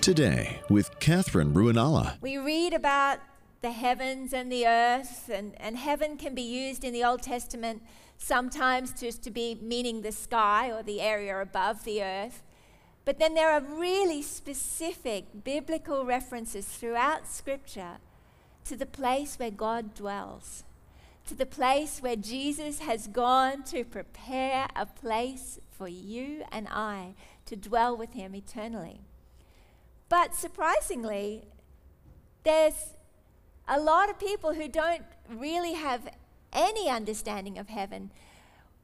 Today with Katherine Ruonala. We read about the heavens and the earth, and, and heaven can be used in the Old Testament sometimes just to be meaning the sky or the area above the earth. But then there are really specific biblical references throughout Scripture to the place where God dwells, to the place where Jesus has gone to prepare a place for you and I to dwell with Him eternally. But surprisingly, there's a lot of people who don't really have any understanding of heaven.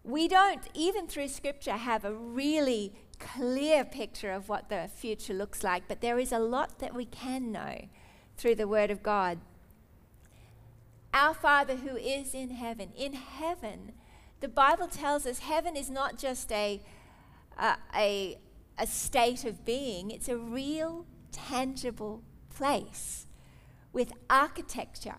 We don't, even through Scripture, have a really clear picture of what the future looks like, but there is a lot that we can know through the Word of God. Our Father who is in heaven, in heaven, the Bible tells us heaven is not just a, a, a, a state of being, it's a real tangible place with architecture.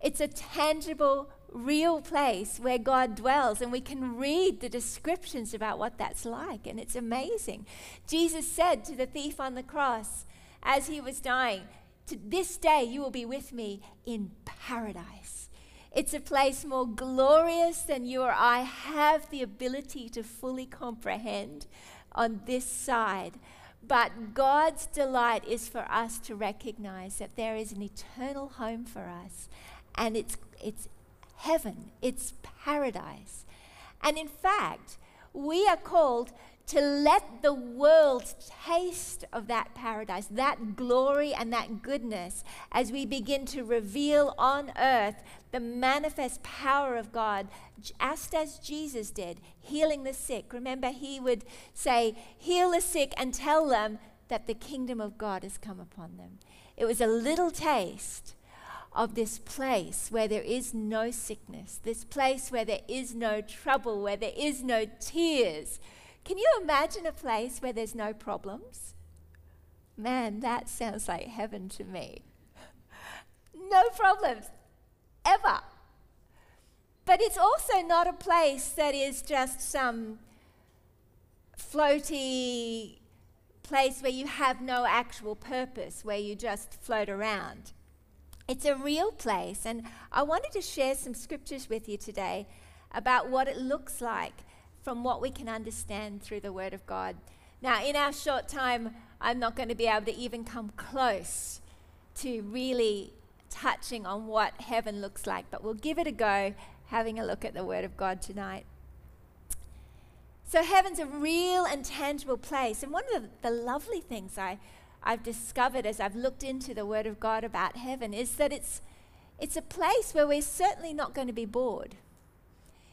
It's a tangible, real place where God dwells, and we can read the descriptions about what that's like, and it's amazing. Jesus said to the thief on the cross as he was dying, To this day you will be with me in paradise. It's a place more glorious than you or I have the ability to fully comprehend on this side but God's delight is for us to recognize that there is an eternal home for us, and it's, it's heaven, it's paradise. And in fact, we are called to let the world taste of that paradise, that glory and that goodness, as we begin to reveal on earth the manifest power of God, just as Jesus did, healing the sick. Remember, he would say, Heal the sick and tell them that the kingdom of God has come upon them. It was a little taste of this place where there is no sickness, this place where there is no trouble, where there is no tears can you imagine a place where there's no problems? Man, that sounds like heaven to me. no problems, ever. But it's also not a place that is just some floaty place where you have no actual purpose, where you just float around. It's a real place, and I wanted to share some scriptures with you today about what it looks like from what we can understand through the Word of God. Now, in our short time, I'm not going to be able to even come close to really touching on what heaven looks like, but we'll give it a go having a look at the Word of God tonight. So, heaven's a real and tangible place. And one of the, lovely things I, I've discovered as I've looked into the Word of God about heaven is that it's, it's a place where we're certainly not going to be bored.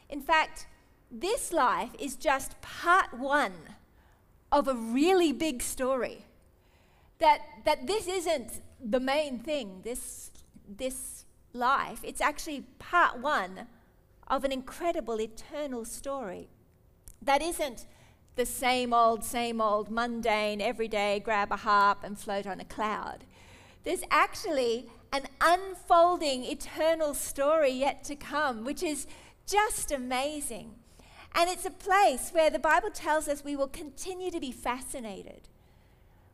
In fact, this life is just part one of a really big story. That, that this isn't the main thing, this, this life. It's actually part one of an incredible eternal story. That isn't the same old, same old, mundane, everyday, grab a harp and float on a cloud. There's actually an unfolding eternal story yet to come, which is just amazing. And it's a place where the Bible tells us we will continue to be fascinated,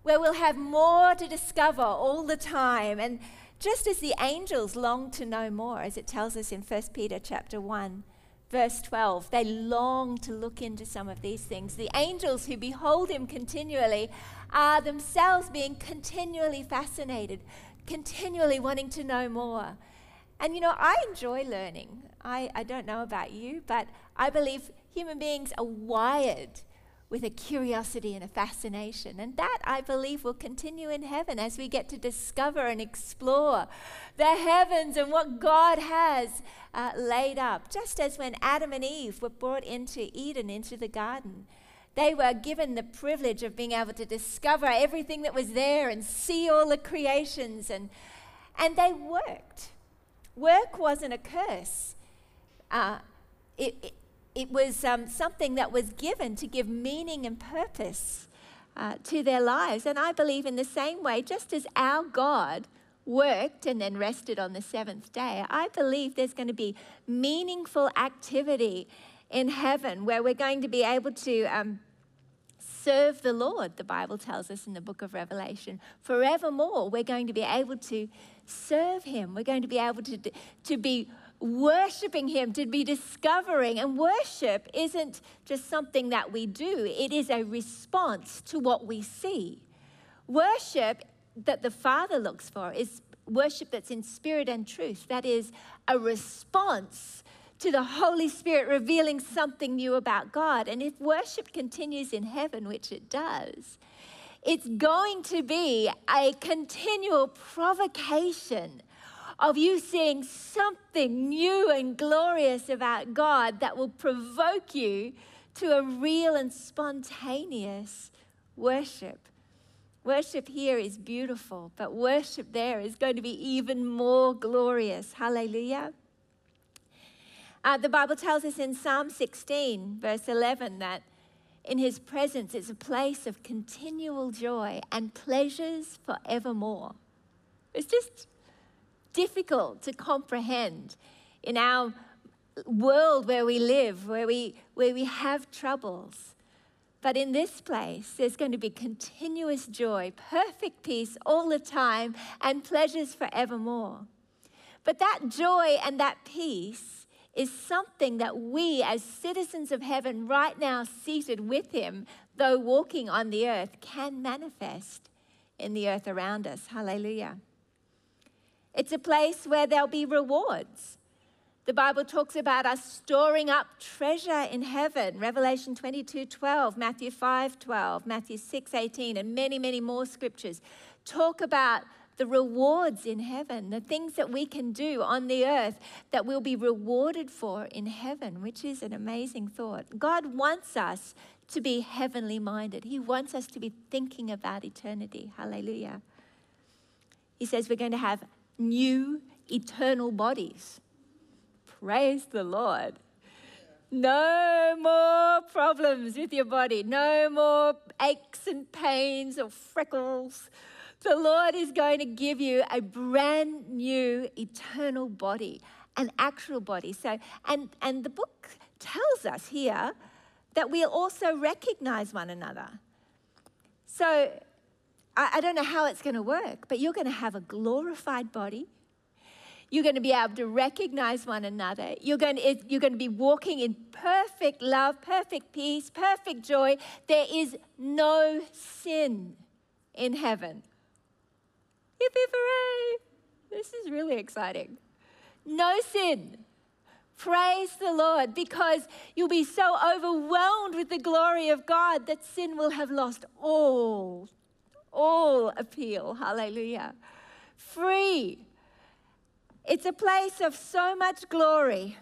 where we'll have more to discover all the time. And just as the angels long to know more, as it tells us in 1 Peter chapter 1, verse 12, they long to look into some of these things. The angels who behold him continually are themselves being continually fascinated, continually wanting to know more. And you know, I enjoy learning. I, I don't know about you, but I believe human beings are wired with a curiosity and a fascination. And that, I believe, will continue in heaven as we get to discover and explore the heavens and what God has uh, laid up. Just as when Adam and Eve were brought into Eden, into the garden, they were given the privilege of being able to discover everything that was there and see all the creations, and, and they worked. Work wasn't a curse. Uh, it, it, it was um, something that was given to give meaning and purpose uh, to their lives. And I believe in the same way, just as our God worked and then rested on the seventh day, I believe there's going to be meaningful activity in heaven where we're going to be able to um, serve the Lord, the Bible tells us in the book of Revelation. Forevermore, we're going to be able to serve Him. We're going to be able to, to be worshiping Him, to be discovering. And worship isn't just something that we do, it is a response to what we see. Worship that the Father looks for is worship that's in spirit and truth. That is a response to the Holy Spirit revealing something new about God. And if worship continues in heaven, which it does, it's going to be a continual provocation of you seeing something new and glorious about God that will provoke you to a real and spontaneous worship. Worship here is beautiful, but worship there is going to be even more glorious. Hallelujah. Uh, the Bible tells us in Psalm 16, verse 11, that in his presence is a place of continual joy and pleasures forevermore. It's just difficult to comprehend in our world where we live, where we, where we have troubles. But in this place, there's going to be continuous joy, perfect peace all the time, and pleasures forevermore. But that joy and that peace is something that we, as citizens of heaven, right now seated with Him, though walking on the earth, can manifest in the earth around us. Hallelujah. It's a place where there'll be rewards. The Bible talks about us storing up treasure in heaven. Revelation 22 12, Matthew 5 12, Matthew 6 18, and many, many more scriptures talk about the rewards in heaven, the things that we can do on the earth that we'll be rewarded for in heaven, which is an amazing thought. God wants us to be heavenly minded, He wants us to be thinking about eternity. Hallelujah. He says we're going to have new eternal bodies. Praise the Lord. No more problems with your body. No more aches and pains or freckles the Lord is going to give you a brand new eternal body, an actual body. So, and, and the book tells us here that we'll also recognize one another. So, I, I don't know how it's going to work, but you're going to have a glorified body. You're going to be able to recognize one another. You're going to, you're going to be walking in perfect love, perfect peace, perfect joy. There is no sin in heaven. Hip hooray! This is really exciting. No sin. Praise the Lord because you'll be so overwhelmed with the glory of God that sin will have lost all, all appeal. Hallelujah. Free. It's a place of so much glory.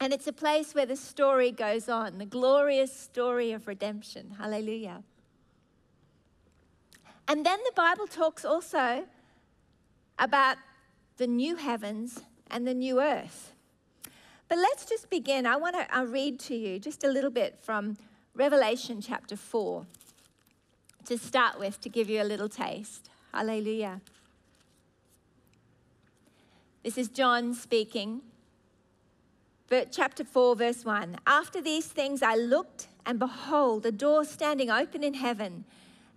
And it's a place where the story goes on, the glorious story of redemption. Hallelujah. And then the Bible talks also about the new heavens and the new earth. But let's just begin. I want to I'll read to you just a little bit from Revelation chapter 4 to start with, to give you a little taste. Hallelujah. This is John speaking. But chapter 4, verse 1. After these things I looked, and behold, a door standing open in heaven.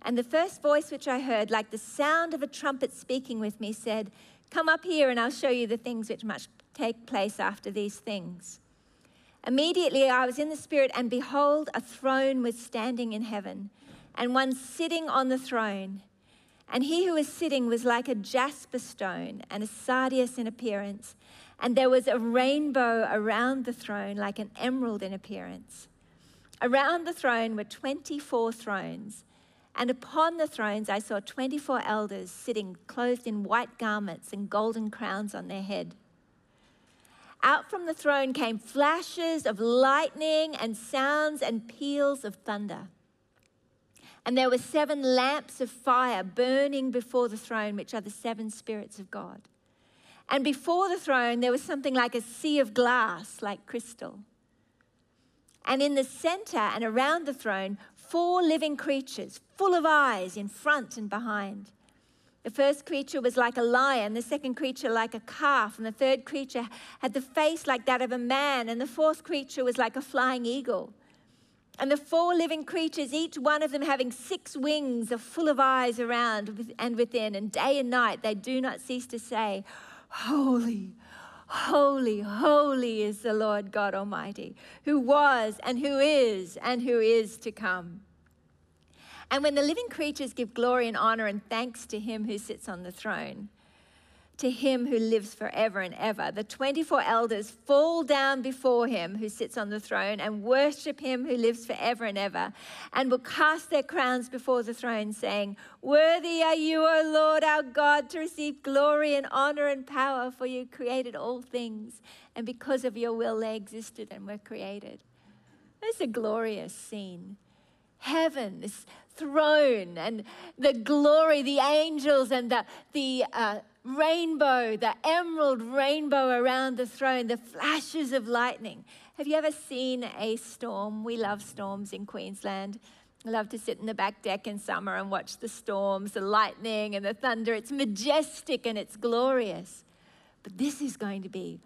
And the first voice which I heard, like the sound of a trumpet speaking with me, said, Come up here, and I'll show you the things which must take place after these things. Immediately I was in the Spirit, and behold, a throne was standing in heaven, and one sitting on the throne. And he who was sitting was like a jasper stone and a sardius in appearance. And there was a rainbow around the throne, like an emerald in appearance. Around the throne were 24 thrones and upon the thrones I saw 24 elders sitting clothed in white garments and golden crowns on their head. Out from the throne came flashes of lightning and sounds and peals of thunder. And there were seven lamps of fire burning before the throne, which are the seven spirits of God. And before the throne, there was something like a sea of glass, like crystal. And in the center and around the throne four living creatures, full of eyes in front and behind. The first creature was like a lion, the second creature like a calf, and the third creature had the face like that of a man, and the fourth creature was like a flying eagle. And the four living creatures, each one of them having six wings, are full of eyes around and within, and day and night they do not cease to say, Holy, holy, holy is the Lord God Almighty, who was and who is and who is to come. And when the living creatures give glory and honor and thanks to him who sits on the throne, to him who lives forever and ever. The 24 elders fall down before him who sits on the throne and worship him who lives forever and ever, and will cast their crowns before the throne, saying, Worthy are you, O Lord our God, to receive glory and honor and power, for you created all things, and because of your will they existed and were created. It's a glorious scene. Heaven, this throne, and the glory, the angels, and the, the uh, rainbow, the emerald rainbow around the throne, the flashes of lightning. Have you ever seen a storm? We love storms in Queensland. I love to sit in the back deck in summer and watch the storms, the lightning and the thunder. It's majestic and it's glorious. But this is going to be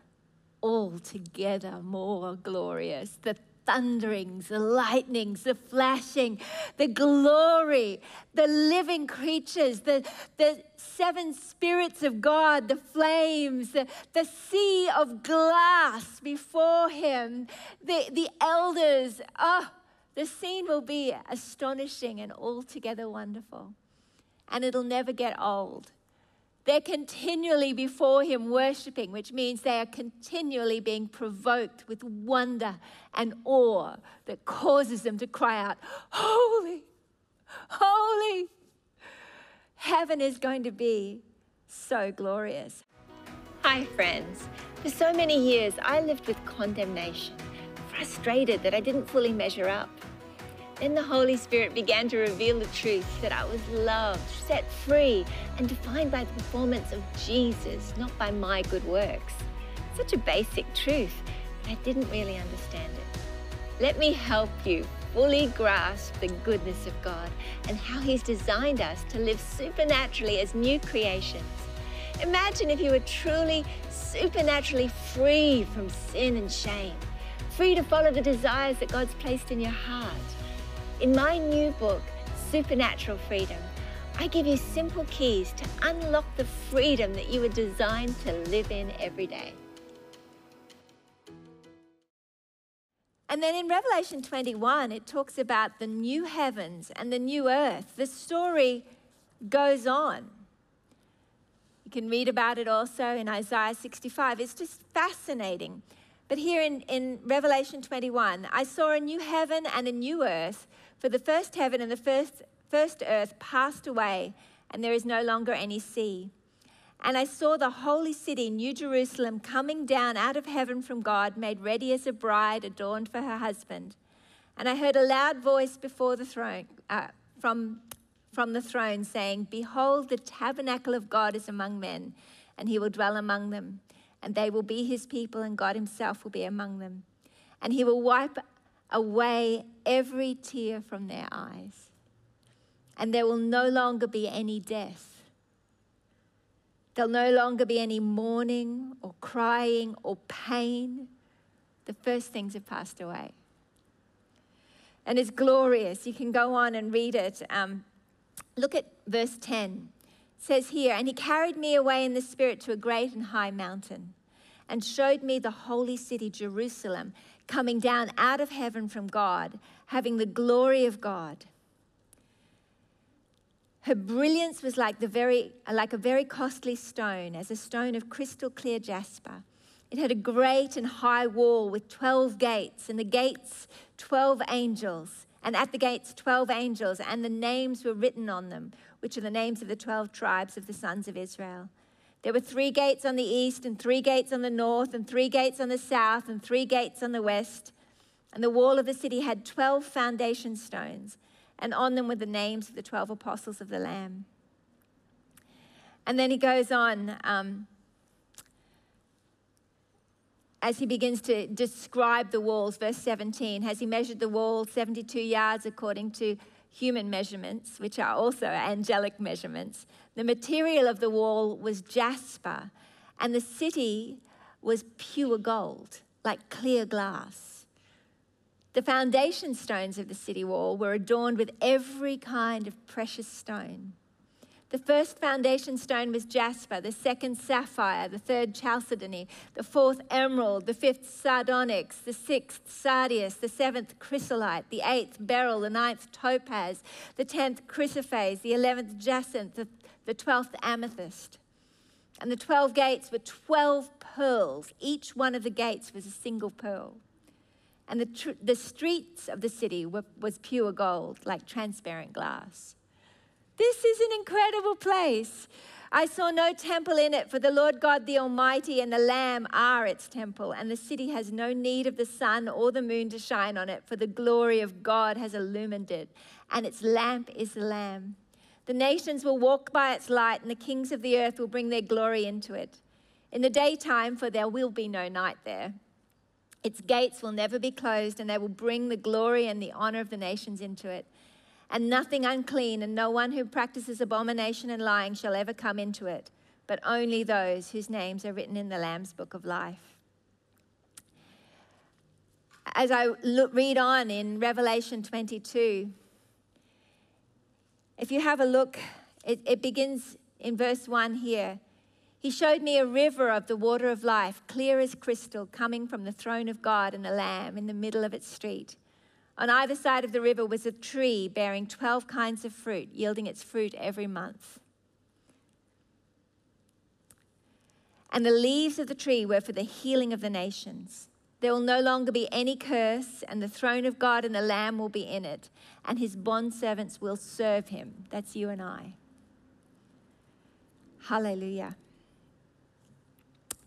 altogether more glorious. The thunderings, the lightnings, the flashing, the glory, the living creatures, the, the seven spirits of God, the flames, the, the sea of glass before him, the, the elders. Oh, the scene will be astonishing and altogether wonderful. And it'll never get old. They're continually before Him worshiping, which means they are continually being provoked with wonder and awe that causes them to cry out, Holy, holy. Heaven is going to be so glorious. Hi, friends. For so many years, I lived with condemnation, frustrated that I didn't fully measure up. Then the Holy Spirit began to reveal the truth that I was loved, set free, and defined by the performance of Jesus, not by my good works. Such a basic truth, but I didn't really understand it. Let me help you fully grasp the goodness of God and how He's designed us to live supernaturally as new creations. Imagine if you were truly supernaturally free from sin and shame, free to follow the desires that God's placed in your heart in my new book, Supernatural Freedom, I give you simple keys to unlock the freedom that you were designed to live in every day. And then in Revelation 21, it talks about the new heavens and the new earth. The story goes on. You can read about it also in Isaiah 65. It's just fascinating. But here in, in Revelation 21, I saw a new heaven and a new earth for the first heaven and the first, first earth passed away, and there is no longer any sea. And I saw the holy city, New Jerusalem, coming down out of heaven from God, made ready as a bride adorned for her husband. And I heard a loud voice before the throne, uh, from, from the throne, saying, Behold, the tabernacle of God is among men, and he will dwell among them. And they will be his people, and God himself will be among them. And he will wipe away every tear from their eyes. And there will no longer be any death. There'll no longer be any mourning or crying or pain. The first things have passed away. And it's glorious. You can go on and read it. Um, look at verse 10. It says here, And he carried me away in the spirit to a great and high mountain and showed me the holy city, Jerusalem coming down out of heaven from God, having the glory of God. Her brilliance was like, the very, like a very costly stone, as a stone of crystal clear jasper. It had a great and high wall with 12 gates, and the gates, 12 angels, and at the gates, 12 angels, and the names were written on them, which are the names of the 12 tribes of the sons of Israel. There were three gates on the east, and three gates on the north, and three gates on the south, and three gates on the west. And the wall of the city had 12 foundation stones, and on them were the names of the 12 apostles of the Lamb. And then he goes on um, as he begins to describe the walls, verse 17. Has he measured the wall 72 yards according to human measurements, which are also angelic measurements. The material of the wall was jasper, and the city was pure gold, like clear glass. The foundation stones of the city wall were adorned with every kind of precious stone. The first foundation stone was jasper, the second sapphire, the third chalcedony, the fourth emerald, the fifth sardonyx, the sixth sardius, the seventh chrysolite, the eighth beryl, the ninth topaz, the tenth chrysoprase, the eleventh jacinth, the, the twelfth amethyst. And the twelve gates were twelve pearls. Each one of the gates was a single pearl. And the, tr- the streets of the city were, was pure gold, like transparent glass. This is an incredible place. I saw no temple in it, for the Lord God the Almighty and the Lamb are its temple, and the city has no need of the sun or the moon to shine on it, for the glory of God has illumined it, and its lamp is the Lamb. The nations will walk by its light, and the kings of the earth will bring their glory into it. In the daytime, for there will be no night there. Its gates will never be closed, and they will bring the glory and the honor of the nations into it and nothing unclean, and no one who practices abomination and lying shall ever come into it, but only those whose names are written in the Lamb's book of life. As I look, read on in Revelation 22, if you have a look, it, it begins in verse 1 here. He showed me a river of the water of life, clear as crystal, coming from the throne of God and the Lamb in the middle of its street. On either side of the river was a tree bearing 12 kinds of fruit, yielding its fruit every month. And the leaves of the tree were for the healing of the nations. There will no longer be any curse, and the throne of God and the Lamb will be in it, and his bondservants will serve him. That's you and I. Hallelujah.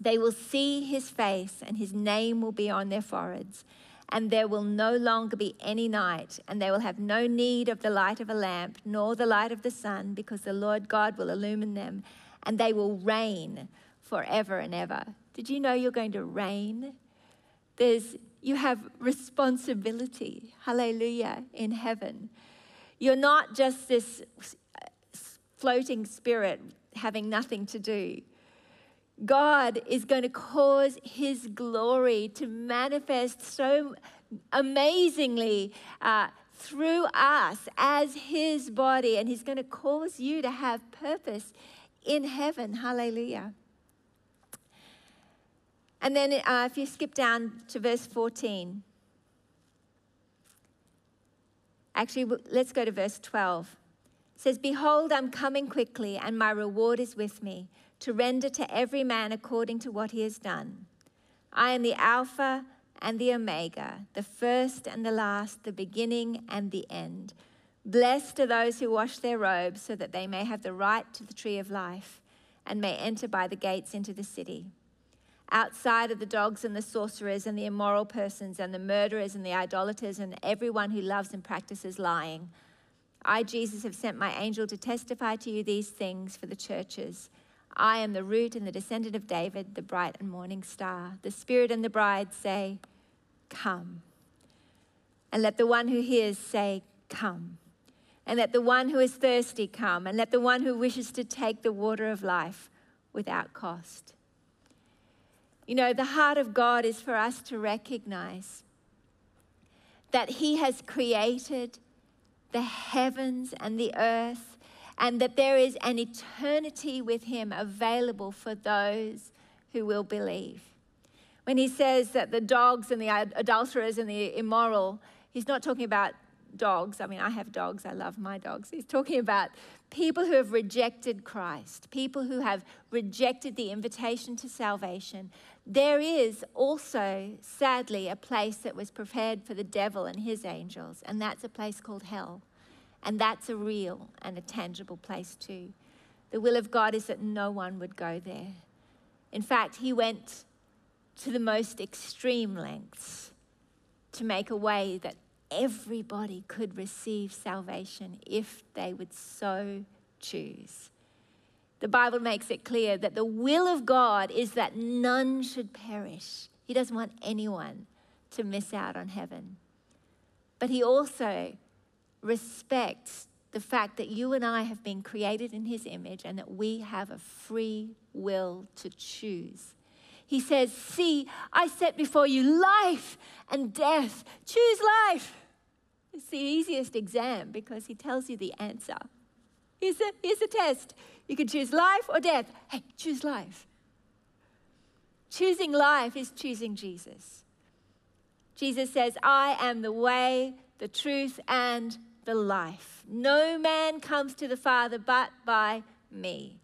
They will see his face, and his name will be on their foreheads and there will no longer be any night, and they will have no need of the light of a lamp, nor the light of the sun, because the Lord God will illumine them, and they will reign forever and ever. Did you know you're going to reign? There's, you have responsibility, hallelujah, in heaven. You're not just this uh, floating spirit having nothing to do. God is going to cause his glory to manifest so amazingly uh, through us as his body, and he's going to cause you to have purpose in heaven. Hallelujah. And then uh, if you skip down to verse 14, actually, let's go to verse 12. It says, Behold, I'm coming quickly, and my reward is with me to render to every man according to what he has done. I am the Alpha and the Omega, the first and the last, the beginning and the end. Blessed are those who wash their robes so that they may have the right to the tree of life and may enter by the gates into the city. Outside are the dogs and the sorcerers and the immoral persons and the murderers and the idolaters and everyone who loves and practices lying. I, Jesus, have sent my angel to testify to you these things for the churches. I am the root and the descendant of David, the bright and morning star. The Spirit and the bride say, Come. And let the one who hears say, Come. And let the one who is thirsty come. And let the one who wishes to take the water of life without cost. You know, the heart of God is for us to recognize that He has created the heavens and the earth and that there is an eternity with Him available for those who will believe. When He says that the dogs and the adulterers and the immoral, He's not talking about dogs. I mean, I have dogs, I love my dogs. He's talking about people who have rejected Christ, people who have rejected the invitation to salvation. There is also, sadly, a place that was prepared for the devil and his angels, and that's a place called hell. And that's a real and a tangible place too. The will of God is that no one would go there. In fact, he went to the most extreme lengths to make a way that everybody could receive salvation if they would so choose. The Bible makes it clear that the will of God is that none should perish. He doesn't want anyone to miss out on heaven. But He also respects the fact that you and I have been created in His image and that we have a free will to choose. He says, See, I set before you life and death. Choose life. It's the easiest exam because he tells you the answer. Here's a, here's the test. You can choose life or death. Hey, choose life. Choosing life is choosing Jesus. Jesus says, I am the way, the truth, and the life. No man comes to the Father but by me.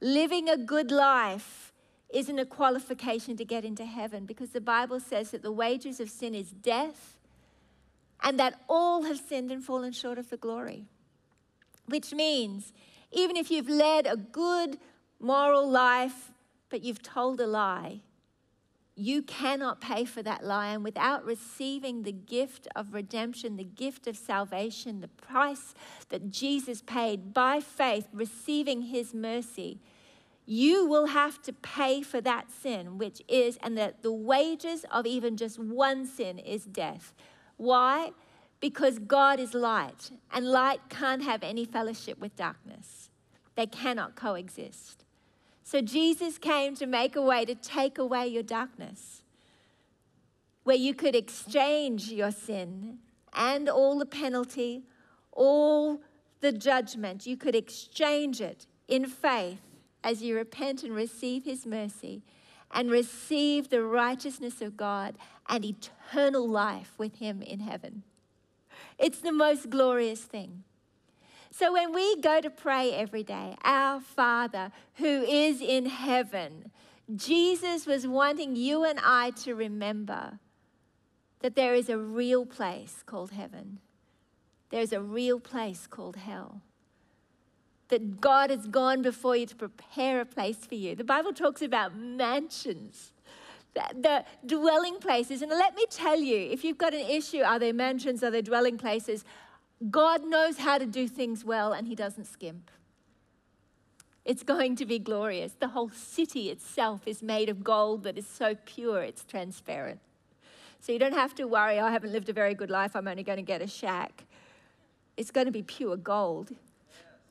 Living a good life isn't a qualification to get into heaven because the Bible says that the wages of sin is death and that all have sinned and fallen short of the glory. Which means, even if you've led a good moral life, but you've told a lie, you cannot pay for that lie. And without receiving the gift of redemption, the gift of salvation, the price that Jesus paid by faith, receiving his mercy, you will have to pay for that sin, which is, and that the wages of even just one sin is death. Why? Because God is light, and light can't have any fellowship with darkness, they cannot coexist. So Jesus came to make a way to take away your darkness, where you could exchange your sin and all the penalty, all the judgment, you could exchange it in faith as you repent and receive His mercy and receive the righteousness of God and eternal life with Him in heaven. It's the most glorious thing. So when we go to pray every day, our Father who is in heaven, Jesus was wanting you and I to remember that there is a real place called heaven. There's a real place called hell that God has gone before you to prepare a place for you. The Bible talks about mansions, the, the dwelling places. And let me tell you, if you've got an issue, are there mansions, are there dwelling places? God knows how to do things well and He doesn't skimp. It's going to be glorious. The whole city itself is made of gold that is so pure, it's transparent. So you don't have to worry, I haven't lived a very good life, I'm only going to get a shack. It's going to be pure gold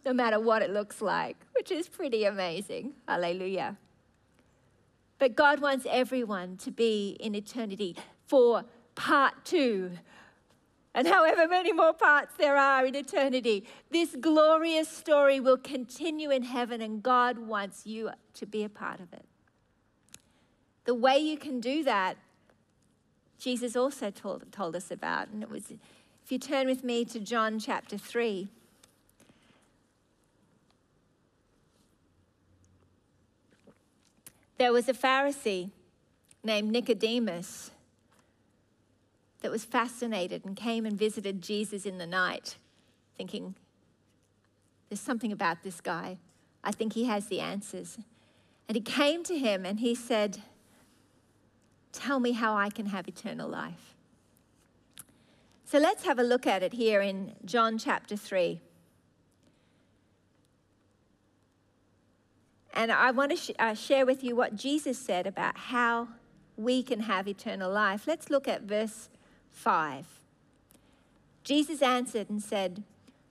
no matter what it looks like, which is pretty amazing. Hallelujah. But God wants everyone to be in eternity for part two. And however many more parts there are in eternity, this glorious story will continue in heaven, and God wants you to be a part of it. The way you can do that, Jesus also told, told us about, and it was if you turn with me to John chapter 3. There was a Pharisee named Nicodemus that was fascinated and came and visited Jesus in the night, thinking, There's something about this guy. I think he has the answers. And he came to him and he said, Tell me how I can have eternal life. So let's have a look at it here in John chapter 3. And I want to sh- uh, share with you what Jesus said about how we can have eternal life. Let's look at verse 5. Jesus answered and said,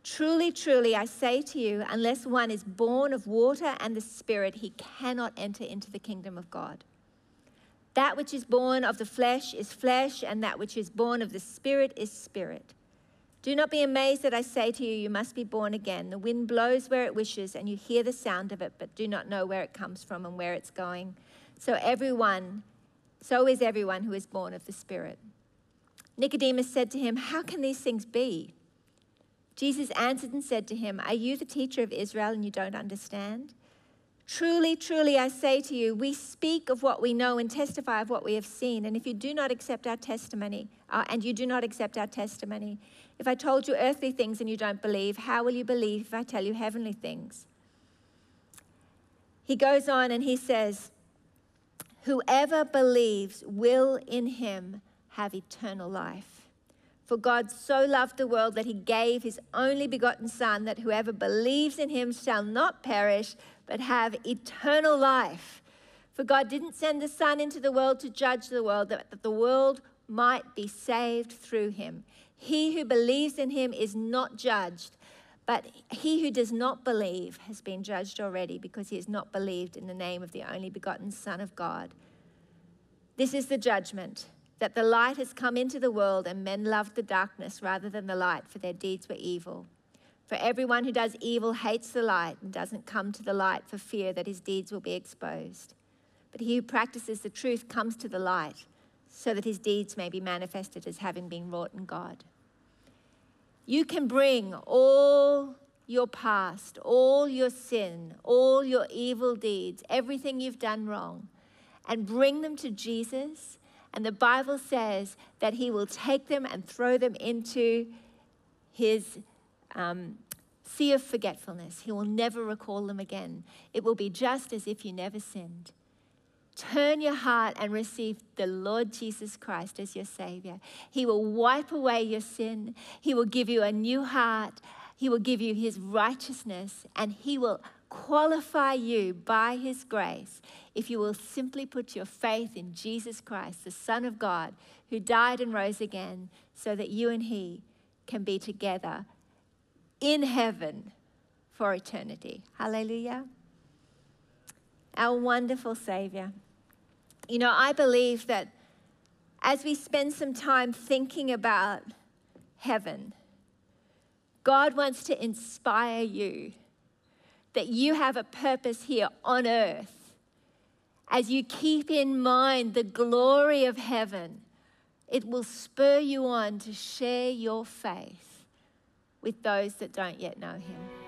Truly, truly, I say to you, unless one is born of water and the Spirit, he cannot enter into the kingdom of God. That which is born of the flesh is flesh, and that which is born of the Spirit is spirit. Do not be amazed that I say to you, you must be born again. The wind blows where it wishes, and you hear the sound of it, but do not know where it comes from and where it's going. So everyone, so is everyone who is born of the Spirit. Nicodemus said to him, How can these things be? Jesus answered and said to him, Are you the teacher of Israel and you don't understand? Truly, truly, I say to you, we speak of what we know and testify of what we have seen. And if you do not accept our testimony, uh, and you do not accept our testimony, if I told you earthly things and you don't believe, how will you believe if I tell you heavenly things? He goes on and he says, Whoever believes will in him have eternal life. For God so loved the world that he gave his only begotten Son, that whoever believes in him shall not perish but have eternal life. For God didn't send the Son into the world to judge the world, that the world might be saved through him. He who believes in him is not judged, but he who does not believe has been judged already because he has not believed in the name of the only begotten Son of God. This is the judgment that the light has come into the world, and men loved the darkness rather than the light, for their deeds were evil. For everyone who does evil hates the light and doesn't come to the light for fear that his deeds will be exposed. But he who practices the truth comes to the light so that his deeds may be manifested as having been wrought in God. You can bring all your past, all your sin, all your evil deeds, everything you've done wrong, and bring them to Jesus. And the Bible says that he will take them and throw them into his um, sea of forgetfulness. He will never recall them again. It will be just as if you never sinned. Turn your heart and receive the Lord Jesus Christ as your Savior. He will wipe away your sin. He will give you a new heart. He will give you His righteousness, and He will qualify you by His grace if you will simply put your faith in Jesus Christ, the Son of God, who died and rose again, so that you and He can be together in heaven for eternity. Hallelujah. Our wonderful Savior. You know, I believe that as we spend some time thinking about heaven, God wants to inspire you that you have a purpose here on earth. As you keep in mind the glory of heaven, it will spur you on to share your faith with those that don't yet know Him.